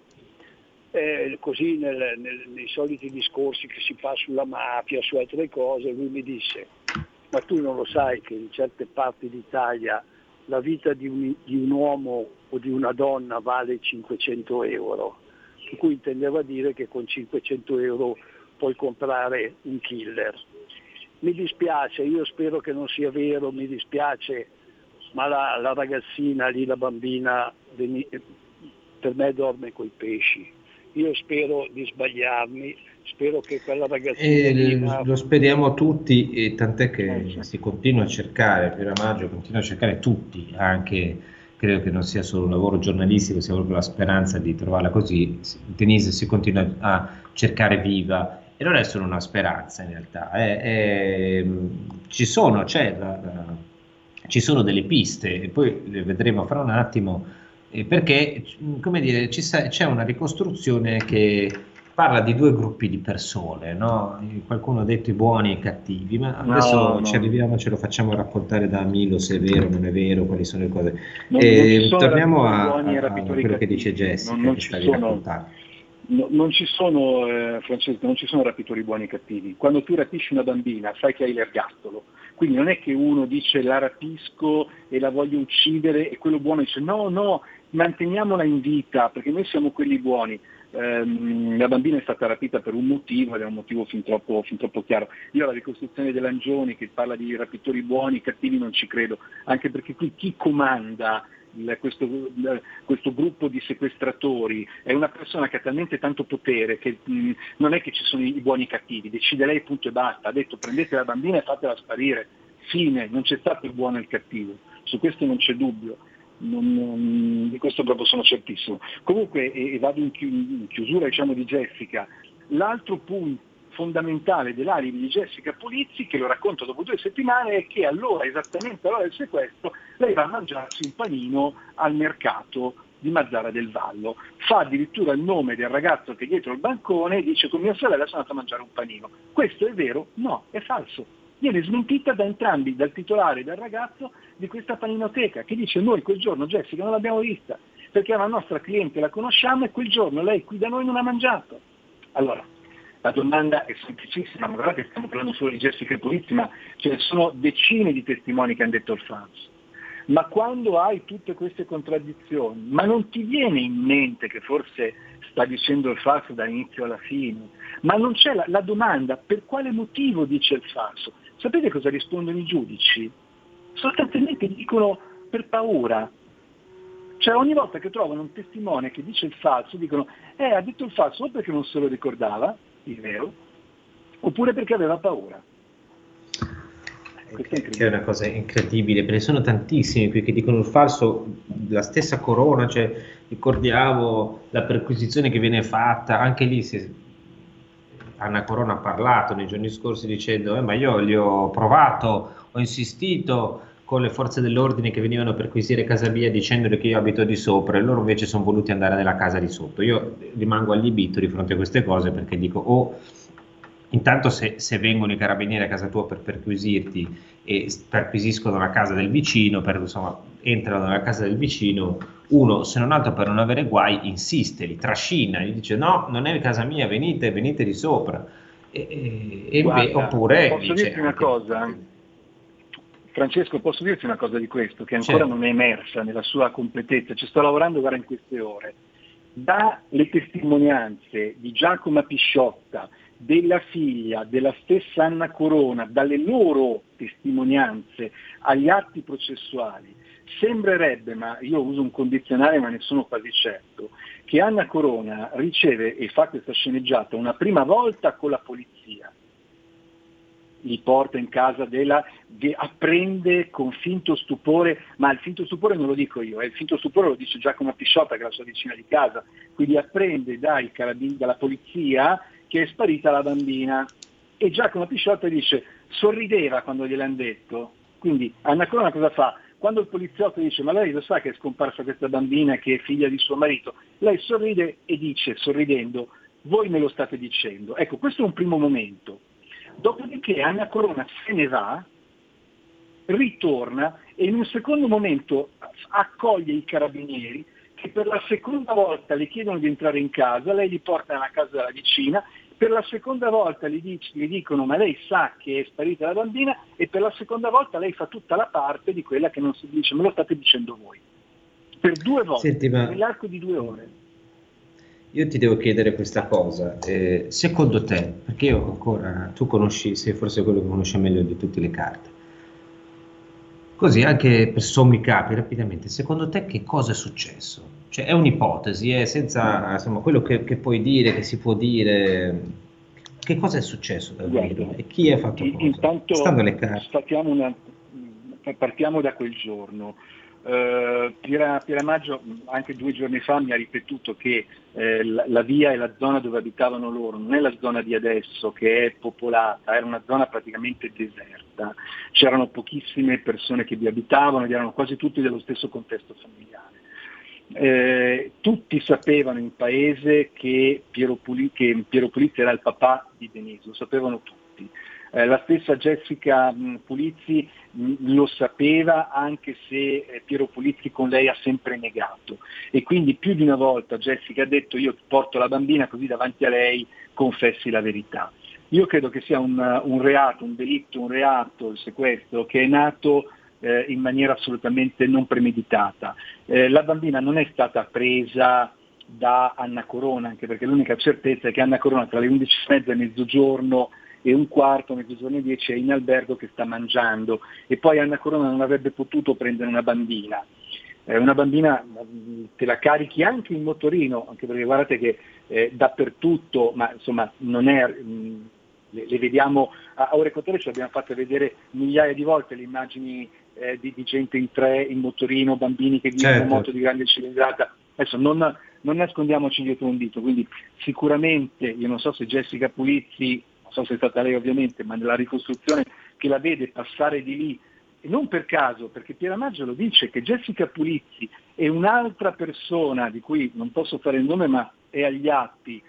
eh, così nel, nel, nei soliti discorsi che si fa sulla mafia, su altre cose, lui mi disse ma tu non lo sai che in certe parti d'Italia la vita di un, di un uomo o di una donna vale 500 euro, per cui intendeva dire che con 500 euro puoi comprare un killer. Mi dispiace, io spero che non sia vero, mi dispiace, ma la, la ragazzina lì, la bambina, per me dorme coi pesci. Io spero di sbagliarmi, spero che quella ragazzina... E lo speriamo tutti, e tant'è che eh, si continua a cercare, per maggio continua a cercare tutti, anche credo che non sia solo un lavoro giornalistico, sia proprio la speranza di trovarla così. Denise si continua a cercare viva e non è solo una speranza in realtà, è, è, ci, sono, la, la, ci sono delle piste e poi le vedremo fra un attimo eh, perché come dire, sa, c'è una ricostruzione che parla di due gruppi di persone, no? qualcuno ha detto i buoni e i cattivi, ma adesso no, no. ci arriviamo, ce lo facciamo raccontare da Milo se è vero o non è vero, quali sono le cose. Non, e non torniamo a, a, a quello che dice Jessica, non, non che stavi sono, raccontando. No, non ci sono, eh, Francesco, non ci sono rapitori buoni e cattivi. Quando tu rapisci una bambina sai che hai l'ergastolo, quindi non è che uno dice la rapisco e la voglio uccidere e quello buono dice no, no, manteniamola in vita perché noi siamo quelli buoni. Um, la bambina è stata rapita per un motivo ed è un motivo fin troppo, fin troppo chiaro. Io alla ricostruzione dell'Angioni che parla di rapitori buoni, cattivi non ci credo, anche perché qui chi comanda questo, il, questo, gruppo di sequestratori è una persona che ha talmente tanto potere che mh, non è che ci sono i buoni e i cattivi, decide lei punto e basta, ha detto prendete la bambina e fatela sparire, fine, non c'è stato il buono e il cattivo, su questo non c'è dubbio. Non, non, di questo proprio sono certissimo. Comunque, e, e vado in, in chiusura diciamo, di Jessica, l'altro punto fondamentale dell'alibi di Jessica Pulizzi, che lo racconto dopo due settimane, è che allora, esattamente all'ora del sequestro, lei va a mangiarsi un panino al mercato di Mazzara del Vallo. Fa addirittura il nome del ragazzo che è dietro il bancone e dice con mia sorella sono andato a mangiare un panino. Questo è vero? No, è falso viene smentita da entrambi, dal titolare e dal ragazzo di questa paninoteca, che dice noi quel giorno Jessica non l'abbiamo vista, perché è una nostra cliente, la conosciamo e quel giorno lei qui da noi non ha mangiato. Allora, la domanda è semplicissima, ma guardate stiamo parlando solo di Jessica Polizzi, ma ce ne sono decine di testimoni che hanno detto il falso. Ma quando hai tutte queste contraddizioni, ma non ti viene in mente che forse sta dicendo il falso dall'inizio alla fine, ma non c'è la, la domanda per quale motivo dice il falso. Sapete cosa rispondono i giudici? Sostanzialmente dicono per paura. Cioè ogni volta che trovano un testimone che dice il falso, dicono, eh, ha detto il falso o perché non se lo ricordava, il vero, oppure perché aveva paura. Che è una cosa incredibile, perché sono tantissimi qui che dicono il falso, la stessa corona, cioè ricordiamo la perquisizione che viene fatta, anche lì si, Anna Corona ha parlato nei giorni scorsi dicendo eh, ma io li ho provato, ho insistito con le forze dell'ordine che venivano a perquisire casa mia dicendole che io abito di sopra e loro invece sono voluti andare nella casa di sotto. Io rimango allibito di fronte a queste cose perché dico o oh, intanto se, se, vengono i carabinieri a casa tua per perquisirti e perquisiscono la casa del vicino, per, insomma entrano nella casa del vicino, uno se non altro per non avere guai insiste, li trascina, gli dice no, non è casa mia, venite, venite di sopra. E, e Guarda, beh, oppure posso dirti una cosa? Francesco, posso dirti una cosa di questo che ancora certo. non è emersa nella sua completezza, ci sto lavorando guarda in queste ore. Dalle testimonianze di Giacomo Pisciotta, della figlia, della stessa Anna Corona, dalle loro testimonianze agli atti processuali, sembrerebbe, ma io uso un condizionale ma ne sono quasi certo, che Anna Corona riceve e fa questa sceneggiata una prima volta con la polizia, li porta in casa della, apprende con finto stupore, ma il finto stupore non lo dico io, eh, il finto stupore lo dice Giacomo Pisciotta che è la sua vicina di casa, quindi apprende dai carabin- dalla polizia che è sparita la bambina e Giacomo Pisciotta dice sorrideva quando gliel'hanno detto, quindi Anna Corona cosa fa? Quando il poliziotto dice ma lei lo sa che è scomparsa questa bambina che è figlia di suo marito, lei sorride e dice, sorridendo, voi me lo state dicendo. Ecco, questo è un primo momento. Dopodiché Anna Corona se ne va, ritorna e in un secondo momento accoglie i carabinieri che per la seconda volta le chiedono di entrare in casa, lei li porta nella casa della vicina per la seconda volta gli, dic- gli, dicono ma lei sa che è sparita la bambina e per la seconda volta lei fa tutta la parte di quella che non si dice, me lo state dicendo voi. Per due volte, Senti, ma... nell'arco di due ore. Io ti devo chiedere questa cosa, eh, secondo te, perché io ancora, tu conosci, sei forse quello che conosce meglio di tutte le carte, così anche per sommi capi rapidamente, secondo te che cosa è successo? Cioè, è un'ipotesi, è senza insomma, quello che, che, puoi dire, che si può dire. Che cosa è successo davvero? e chi ha fatto cosa? Intanto una, partiamo da quel giorno. eh, Piera, Piera, Maggio anche due giorni fa mi ha ripetuto che eh, la, la, via è la zona dove abitavano loro, non è la zona di adesso che è popolata, era una zona praticamente deserta, c'erano pochissime persone che vi abitavano ed erano quasi tutti dello stesso contesto familiare. Eh, tutti sapevano in paese che Piero, Pulizzi, che Piero Pulizzi era il papà di Denise, lo sapevano tutti. Eh, la stessa Jessica mh, Pulizzi mh, lo sapeva anche se eh, Piero Pulizzi con lei ha sempre negato e quindi più di una volta Jessica ha detto io porto la bambina così davanti a lei confessi la verità. Io credo che sia un, un reato, un delitto, un reato, il sequestro, che è nato eh, in maniera assolutamente non premeditata. Eh, la bambina non è stata presa da Anna Corona, anche perché l'unica certezza è che Anna Corona tra le 11.30 e mezzogiorno e un quarto, mezzogiorno e dieci è in albergo che sta mangiando e poi Anna Corona non avrebbe potuto prendere una bambina. Eh, una bambina te la carichi anche in motorino, anche perché guardate che eh, dappertutto, ma insomma non è, mh, le, le, vediamo a ore 14, abbiamo fatto vedere migliaia di volte le immagini eh, di, di, gente in tre, in motorino, bambini che guidano certo. moto di grande cilindrata. Adesso non, non nascondiamoci dietro un dito, quindi sicuramente, io non so se Jessica Pulizzi so se è stata lei ovviamente, ma nella ricostruzione che la vede passare di lì, e non per caso, perché Pieramaggio lo dice, che Jessica Pulizzi e un'altra persona, di cui non posso fare il nome ma è agli atti,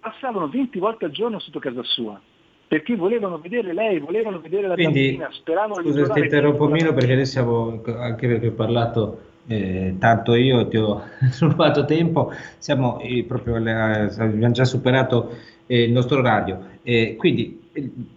passavano 20 volte al giorno sotto casa sua perché volevano vedere lei, volevano vedere la Quindi, bambina, speravano di Scusa, ti interrompo Milo perché adesso siamo, anche perché ho parlato eh, tanto io ti ho rubato tempo, siamo eh, proprio, eh, abbiamo già superato eh, il nostro orario. Eh, quindi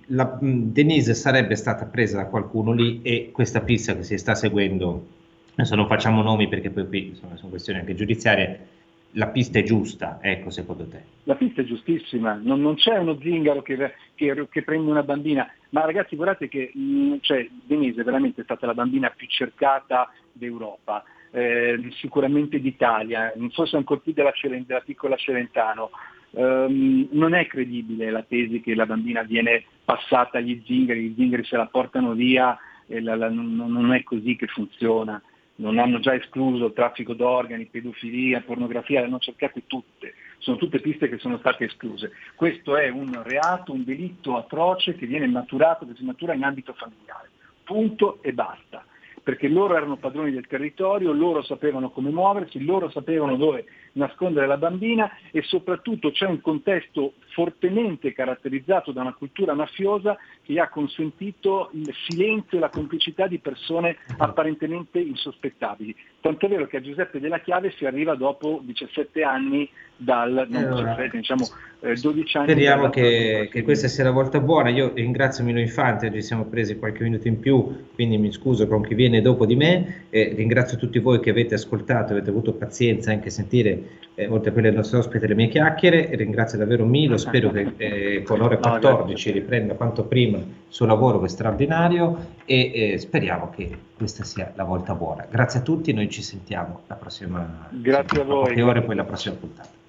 la, Denise sarebbe stata presa da qualcuno lì e questa pista che si sta seguendo, adesso non facciamo nomi perché poi qui insomma, sono questioni anche giudiziarie, la pista è giusta, ecco, secondo te? La pista è giustissima, non, non c'è uno zingaro che, che, che, prende una bambina, ma ragazzi guardate che mh, cioè, Denise è veramente stata la bambina più cercata d'Europa, eh, sicuramente d'Italia, forse ancora più della, della piccola Celentano. Um, non è credibile la tesi che la bambina viene passata agli zingari, gli zingari se la portano via la, la, non, non, è così che funziona. Non hanno già escluso traffico d'organi, pedofilia, pornografia, le hanno cercate tutte, sono tutte piste che sono state escluse. Questo è un reato, un delitto atroce che viene maturato, che si matura in ambito familiare. Punto e basta perché loro erano padroni del territorio, loro sapevano come muoversi, loro sapevano dove nascondere la bambina e soprattutto c'è un contesto fortemente caratterizzato da una cultura mafiosa che ha consentito il silenzio e la complicità di persone apparentemente insospettabili. Tant'è vero che a Giuseppe della Chiave si arriva dopo 17 anni dal, non allora, 17, diciamo eh, 12 anni. Speriamo che, che, questa sia la volta buona. Io ringrazio Milo Infante, oggi siamo presi qualche minuto in più, quindi mi scuso con chi viene dopo di me. Eh, ringrazio tutti voi che avete ascoltato, avete avuto pazienza anche a sentire, eh, oltre a quelle del nostro ospite, le mie chiacchiere. ringrazio davvero Milo, spero che eh, con ore 14 riprenda quanto prima il suo lavoro che è straordinario e speriamo che questa sia la volta buona. Grazie a tutti, noi ci sentiamo la prossima Grazie a voi. ore poi la prossima puntata.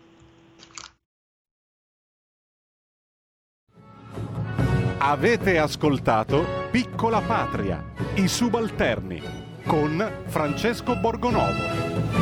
Avete ascoltato Piccola Patria, i subalterni con Francesco Borgonovo.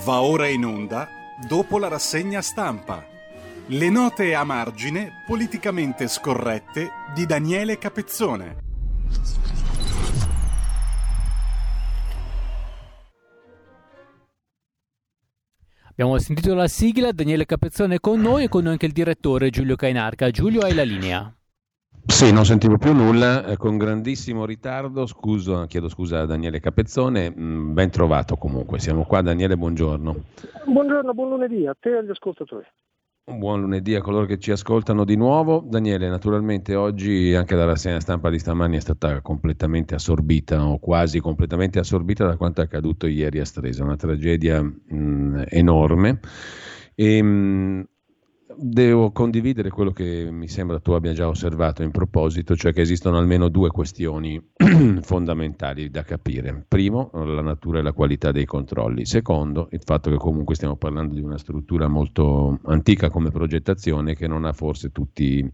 Va ora in onda dopo la rassegna stampa. Le note a margine politicamente scorrette di Daniele Capezzone. Abbiamo sentito la sigla, Daniele Capezzone con noi e con noi anche il direttore Giulio Cainarca. Giulio, hai la linea. Sì, non sentivo più nulla, eh, con grandissimo ritardo, scuso, chiedo scusa a Daniele Capezzone, mm, ben trovato comunque, siamo qua, Daniele, buongiorno. Buongiorno, buon lunedì a te e agli ascoltatori. Un buon lunedì a coloro che ci ascoltano di nuovo. Daniele, naturalmente oggi anche la rassegna stampa di stamani è stata completamente assorbita o quasi completamente assorbita da quanto è accaduto ieri a Stresa, una tragedia mh, mm, enorme. E, mh, devo condividere quello che mi sembra tu abbia già osservato in proposito, cioè che esistono almeno due questioni fondamentali da capire. Primo, la natura e la qualità dei controlli. Secondo, il fatto che comunque stiamo parlando di una struttura molto antica come progettazione che non ha forse tutti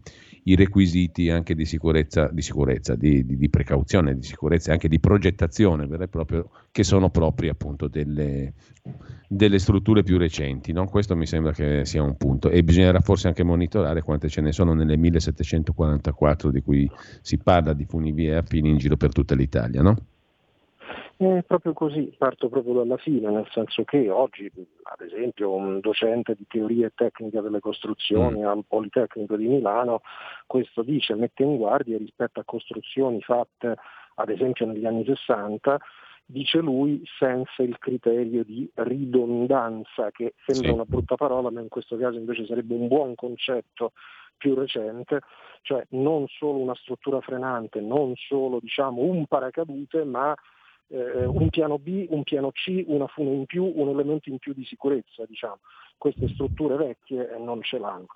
i requisiti anche di sicurezza, di, sicurezza, di, di, di precauzione, di sicurezza e anche di progettazione vera e propria, che sono propri appunto delle, delle strutture più recenti. No? Questo mi sembra che sia un punto e bisognerà forse anche monitorare quante ce ne sono nelle 1744 di cui si parla di funivie affini in giro per tutta l'Italia. No? È proprio così, parto proprio dalla fine, nel senso che oggi, ad esempio, un docente di teoria e tecnica delle costruzioni mm. al Politecnico di Milano, questo dice, mette in guardia rispetto a costruzioni fatte, ad esempio, negli anni 60, dice lui, senza il criterio di ridondanza, che sembra sì. una brutta parola, ma in questo caso invece sarebbe un buon concetto più recente, cioè non solo una struttura frenante, non solo diciamo, un paracadute, ma eh, un piano B, un piano C, una fune in più, un elemento in più di sicurezza. Diciamo. Queste strutture vecchie eh, non ce l'hanno.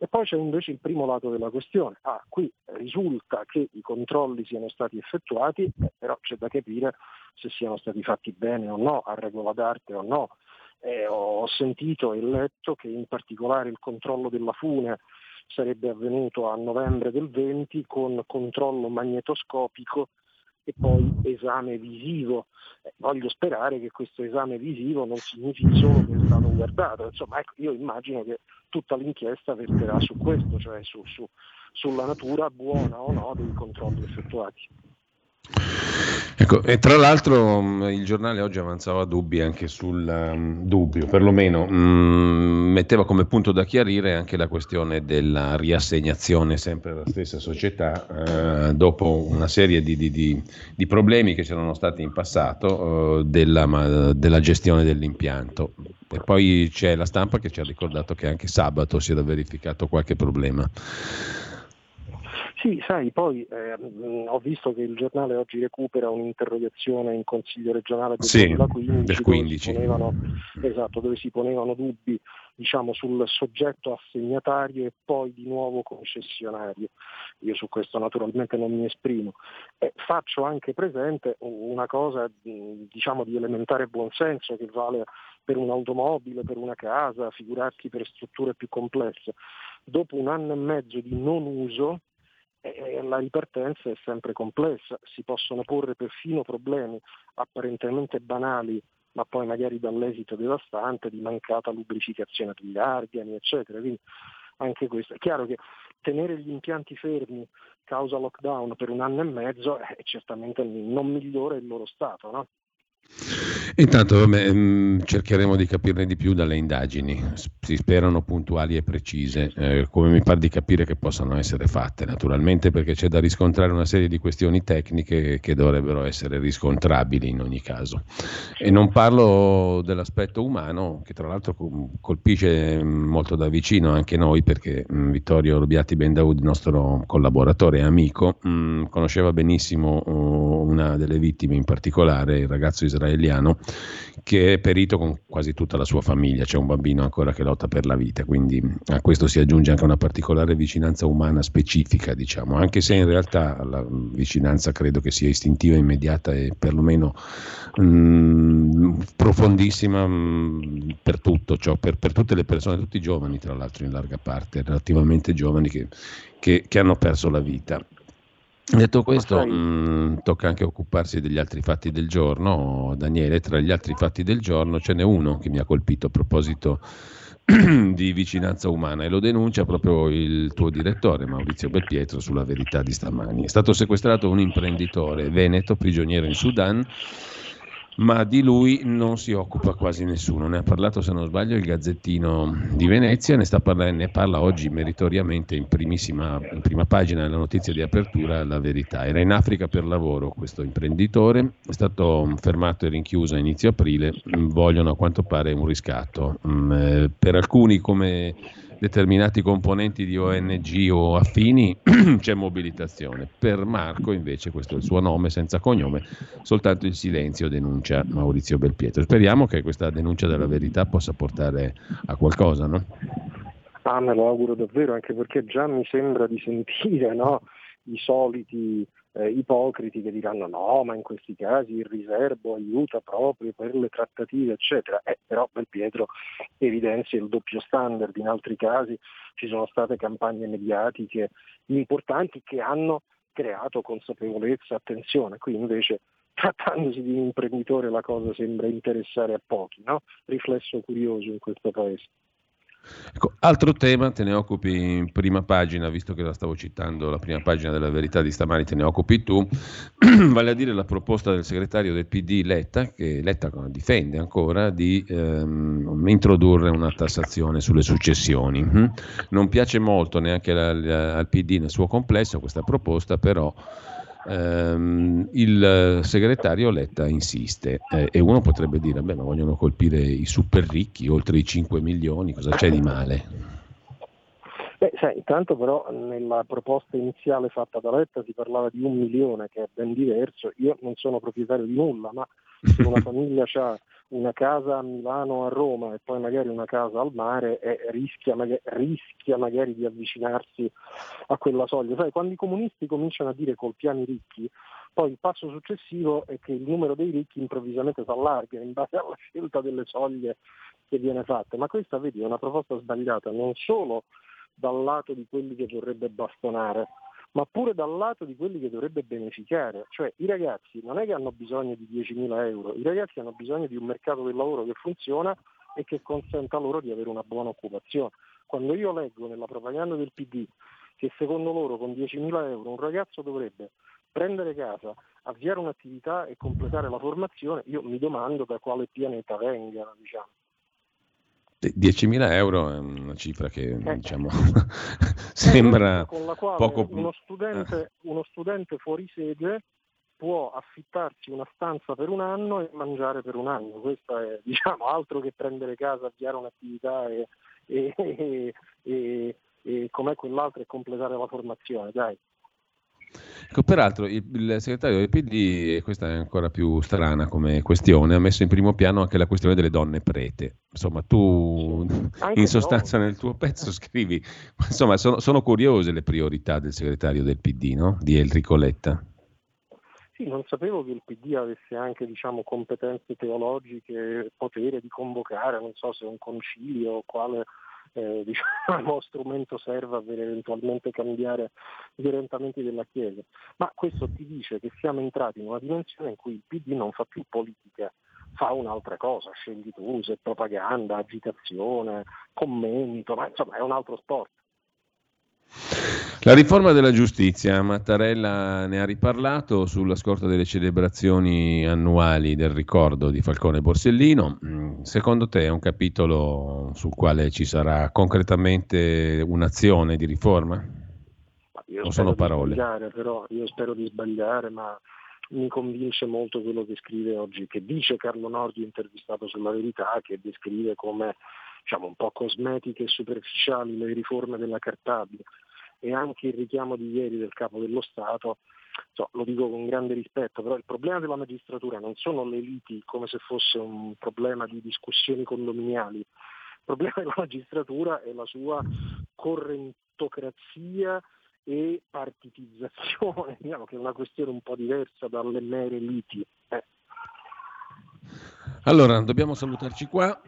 E poi c'è invece il primo lato della questione. Ah, qui risulta che i controlli siano stati effettuati, eh, però c'è da capire se siano stati fatti bene o no, a regola d'arte o no. Eh, ho sentito e letto che in particolare il controllo della fune sarebbe avvenuto a novembre del 20 con controllo magnetoscopico e poi esame visivo. Eh, voglio sperare che questo esame visivo non significhi solo che è stato guardato, insomma ecco, io immagino che tutta l'inchiesta verterà su questo, cioè su, su, sulla natura buona o no dei controlli effettuati. Ecco, e tra l'altro mm, il giornale oggi avanzava dubbi anche sul um, dubbio, perlomeno um, metteva come punto da chiarire anche la questione della riassegnazione sempre alla stessa società, uh, dopo una serie di, di, di, di, problemi che c'erano stati in passato uh, della, ma, della gestione dell'impianto. E poi c'è la stampa che ci ha ricordato che anche sabato si era verificato qualche problema. Sì, sai, poi eh, ho visto che il giornale oggi recupera un'interrogazione in Consiglio regionale del sì, 2015, del 15. Dove, si ponevano, esatto, dove si ponevano dubbi diciamo, sul soggetto assegnatario e poi di nuovo concessionario. Io su questo naturalmente non mi esprimo. Eh, faccio anche presente una cosa diciamo, di elementare buonsenso che vale per un'automobile, per una casa, figurarsi per strutture più complesse. Dopo un anno e mezzo di non uso, eh, la ripartenza è sempre complessa, si possono porre perfino problemi apparentemente banali, ma poi magari dall'esito devastante di mancata lubrificazione degli organi, eccetera. Quindi anche questo. È chiaro che tenere gli impianti fermi causa lockdown per un anno e mezzo è certamente non migliore il loro stato, no? Intanto vabbè, mm, cercheremo di capirne di più dalle indagini, si sperano puntuali e precise, eh, come mi pare di capire che possano essere fatte, naturalmente perché c'è da riscontrare una serie di questioni tecniche che dovrebbero essere riscontrabili in ogni caso. E non parlo dell'aspetto umano, che tra l'altro colpisce molto da vicino anche noi, perché mm, Vittorio Rubiati Bendaud, nostro collaboratore e amico, mh, mm, conosceva benissimo uh, una delle vittime in particolare, il ragazzo israeliano, che è perito con quasi tutta la sua famiglia, c'è un bambino ancora che lotta per la vita, quindi a questo si aggiunge anche una particolare vicinanza umana specifica, diciamo, anche se in realtà la vicinanza credo che sia istintiva, immediata e perlomeno mh, mm, profondissima mh, mm, per tutto ciò, per, per, tutte le persone, tutti i giovani tra l'altro in larga parte, relativamente giovani che, che, che hanno perso la vita. Detto questo, mh, mm, tocca anche occuparsi degli altri fatti del giorno. Daniele, tra gli altri fatti del giorno ce n'è uno che mi ha colpito a proposito di vicinanza umana e lo denuncia proprio il tuo direttore Maurizio Belpietro sulla verità di stamani. È stato sequestrato un imprenditore veneto prigioniero in Sudan ma di lui non si occupa quasi nessuno. Ne ha parlato, se non sbaglio, il Gazzettino di Venezia, ne, parlando, ne parla oggi meritoriamente in, in prima pagina della notizia di apertura La Verità. Era in Africa per lavoro questo imprenditore, è stato fermato e rinchiuso a inizio aprile, vogliono a quanto pare un riscatto. Mm, eh, per alcuni come determinati componenti di ONG o affini c'è mobilitazione. Per Marco invece, questo è il suo nome senza cognome, soltanto il silenzio denuncia Maurizio Belpietro. Speriamo che questa denuncia della verità possa portare a qualcosa, no? Ah, me lo auguro davvero, anche perché già mi sembra di sentire no? i soliti eh, ipocriti che diranno no, ma in questi casi il riservo aiuta proprio per le trattative, eccetera. Eh, però Belpietro evidenzia il doppio standard, in altri casi ci sono state campagne mediatiche importanti che hanno creato consapevolezza, attenzione, qui invece trattandosi di un imprenditore la cosa sembra interessare a pochi, no? riflesso curioso in questo paese. Ecco, altro tema, te ne occupi in prima pagina, visto che la stavo citando, la prima pagina della verità di stamani te ne occupi tu, vale a dire la proposta del segretario del PD Letta, che Letta difende ancora, di ehm, introdurre una tassazione sulle successioni. Hm? Non piace molto neanche al PD nel suo complesso questa proposta, però ehm, il segretario Letta insiste eh, e uno potrebbe dire, beh, ma vogliono colpire i super ricchi, oltre i 5 milioni, cosa c'è di male? Beh, sai, intanto però nella proposta iniziale fatta da Letta si parlava di un milione, che è ben diverso. Io non sono proprietario di nulla, ma se una famiglia ha una casa a Milano o a Roma e poi magari una casa al mare e rischia, magari, rischia magari di avvicinarsi a quella soglia. Sai, quando i comunisti cominciano a dire colpiamo i ricchi, poi il passo successivo è che il numero dei ricchi improvvisamente si allarga in base alla scelta delle soglie che viene fatta. Ma questa vedi è una proposta sbagliata non solo dal lato di quelli che vorrebbe bastonare, ma pure dal lato di quelli che dovrebbe beneficiare. Cioè i ragazzi non è che hanno bisogno di 10.000 euro, i ragazzi hanno bisogno di un mercato del lavoro che funziona e che consenta loro di avere una buona occupazione. Quando io leggo nella propaganda del PD che secondo loro con 10.000 euro un ragazzo dovrebbe prendere casa, avviare un'attività e completare la formazione, io mi domando da quale pianeta vengano. Diciamo. 10.000 euro è una cifra che eh. diciamo, sembra con la quale poco... Uno studente, eh. uno studente fuori sede può affittarsi una stanza per un anno e mangiare per un anno. Questo è diciamo, altro che prendere casa, avviare un'attività e, e, e, e, e com'è quell'altro e completare la formazione. Dai. Ecco, peraltro il, il, segretario del PD, e questa è ancora più strana come questione, ha messo in primo piano anche la questione delle donne prete. Insomma, tu anche in sostanza no. nel tuo pezzo scrivi, insomma, sono, sono, curiose le priorità del segretario del PD, no? Di Enrico Letta. Sì, non sapevo che il PD avesse anche diciamo, competenze teologiche, potere di convocare, non so se un concilio o quale eh, diciamo, strumento serva per eventualmente cambiare gli orientamenti della Chiesa. Ma questo ti dice che siamo entrati in una dimensione in cui il PD non fa più politica, fa un'altra cosa, scegli tu, se propaganda, agitazione, commento, ma insomma è un altro sport. La riforma della giustizia, Mattarella ne ha riparlato sulla scorta delle celebrazioni annuali del ricordo di Falcone Borsellino. Mm, secondo te è un capitolo sul quale ci sarà concretamente un'azione di riforma? Io o sono parole? Sbagliare, però io spero di sbagliare, ma mi convince molto quello che scrive oggi, che dice Carlo Nordi intervistato sulla verità, che descrive come diciamo, un po' cosmetiche e superficiali le riforme della Cartabia e anche il richiamo di ieri del capo dello Stato, so, lo dico con grande rispetto, però il problema della magistratura non sono le liti come se fosse un problema di discussioni condominiali, il problema della magistratura è la sua correntocrazia e partitizzazione, diciamo che è una questione un po' diversa dalle mere liti. Allora, dobbiamo salutarci qua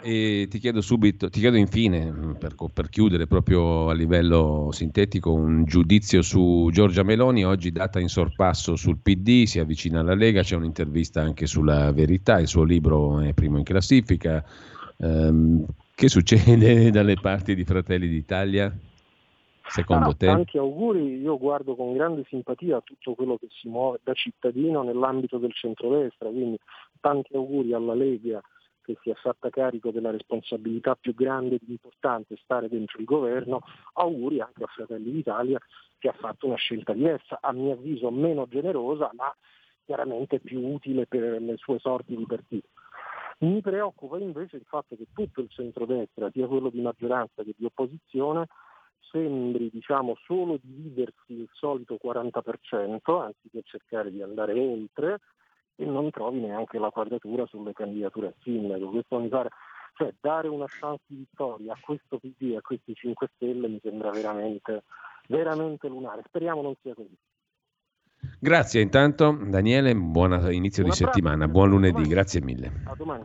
e ti chiedo subito, ti chiedo infine, per, per, chiudere proprio a livello sintetico, un giudizio su Giorgia Meloni, oggi data in sorpasso sul PD, si avvicina alla Lega, c'è un'intervista anche sulla verità, il suo libro è primo in classifica. Um, che succede dalle parti di Fratelli d'Italia? Secondo no, te? Tanti auguri, io guardo con grande simpatia tutto quello che si muove da cittadino nell'ambito del centrodestra, quindi tanti auguri alla Lega che si è fatta carico della responsabilità più grande ed importante, stare dentro il governo, auguri anche a Fratelli d'Italia che ha fatto una scelta diversa, a mio avviso meno generosa, ma chiaramente più utile per le sue sorti di partito. Mi preoccupa invece il fatto che tutto il centrodestra, sia quello di maggioranza che di opposizione, sembri diciamo, solo dividersi il solito 40%, anziché cercare di andare oltre, e non trovi neanche la quadratura sulle candidature a sindaco. Questo mi pare, cioè dare una chance di vittoria a questo PD e a questi 5 Stelle mi sembra veramente, veramente lunare. Speriamo non sia così. Grazie intanto Daniele, buon inizio Buona di settimana, buon lunedì, grazie mille. A domani.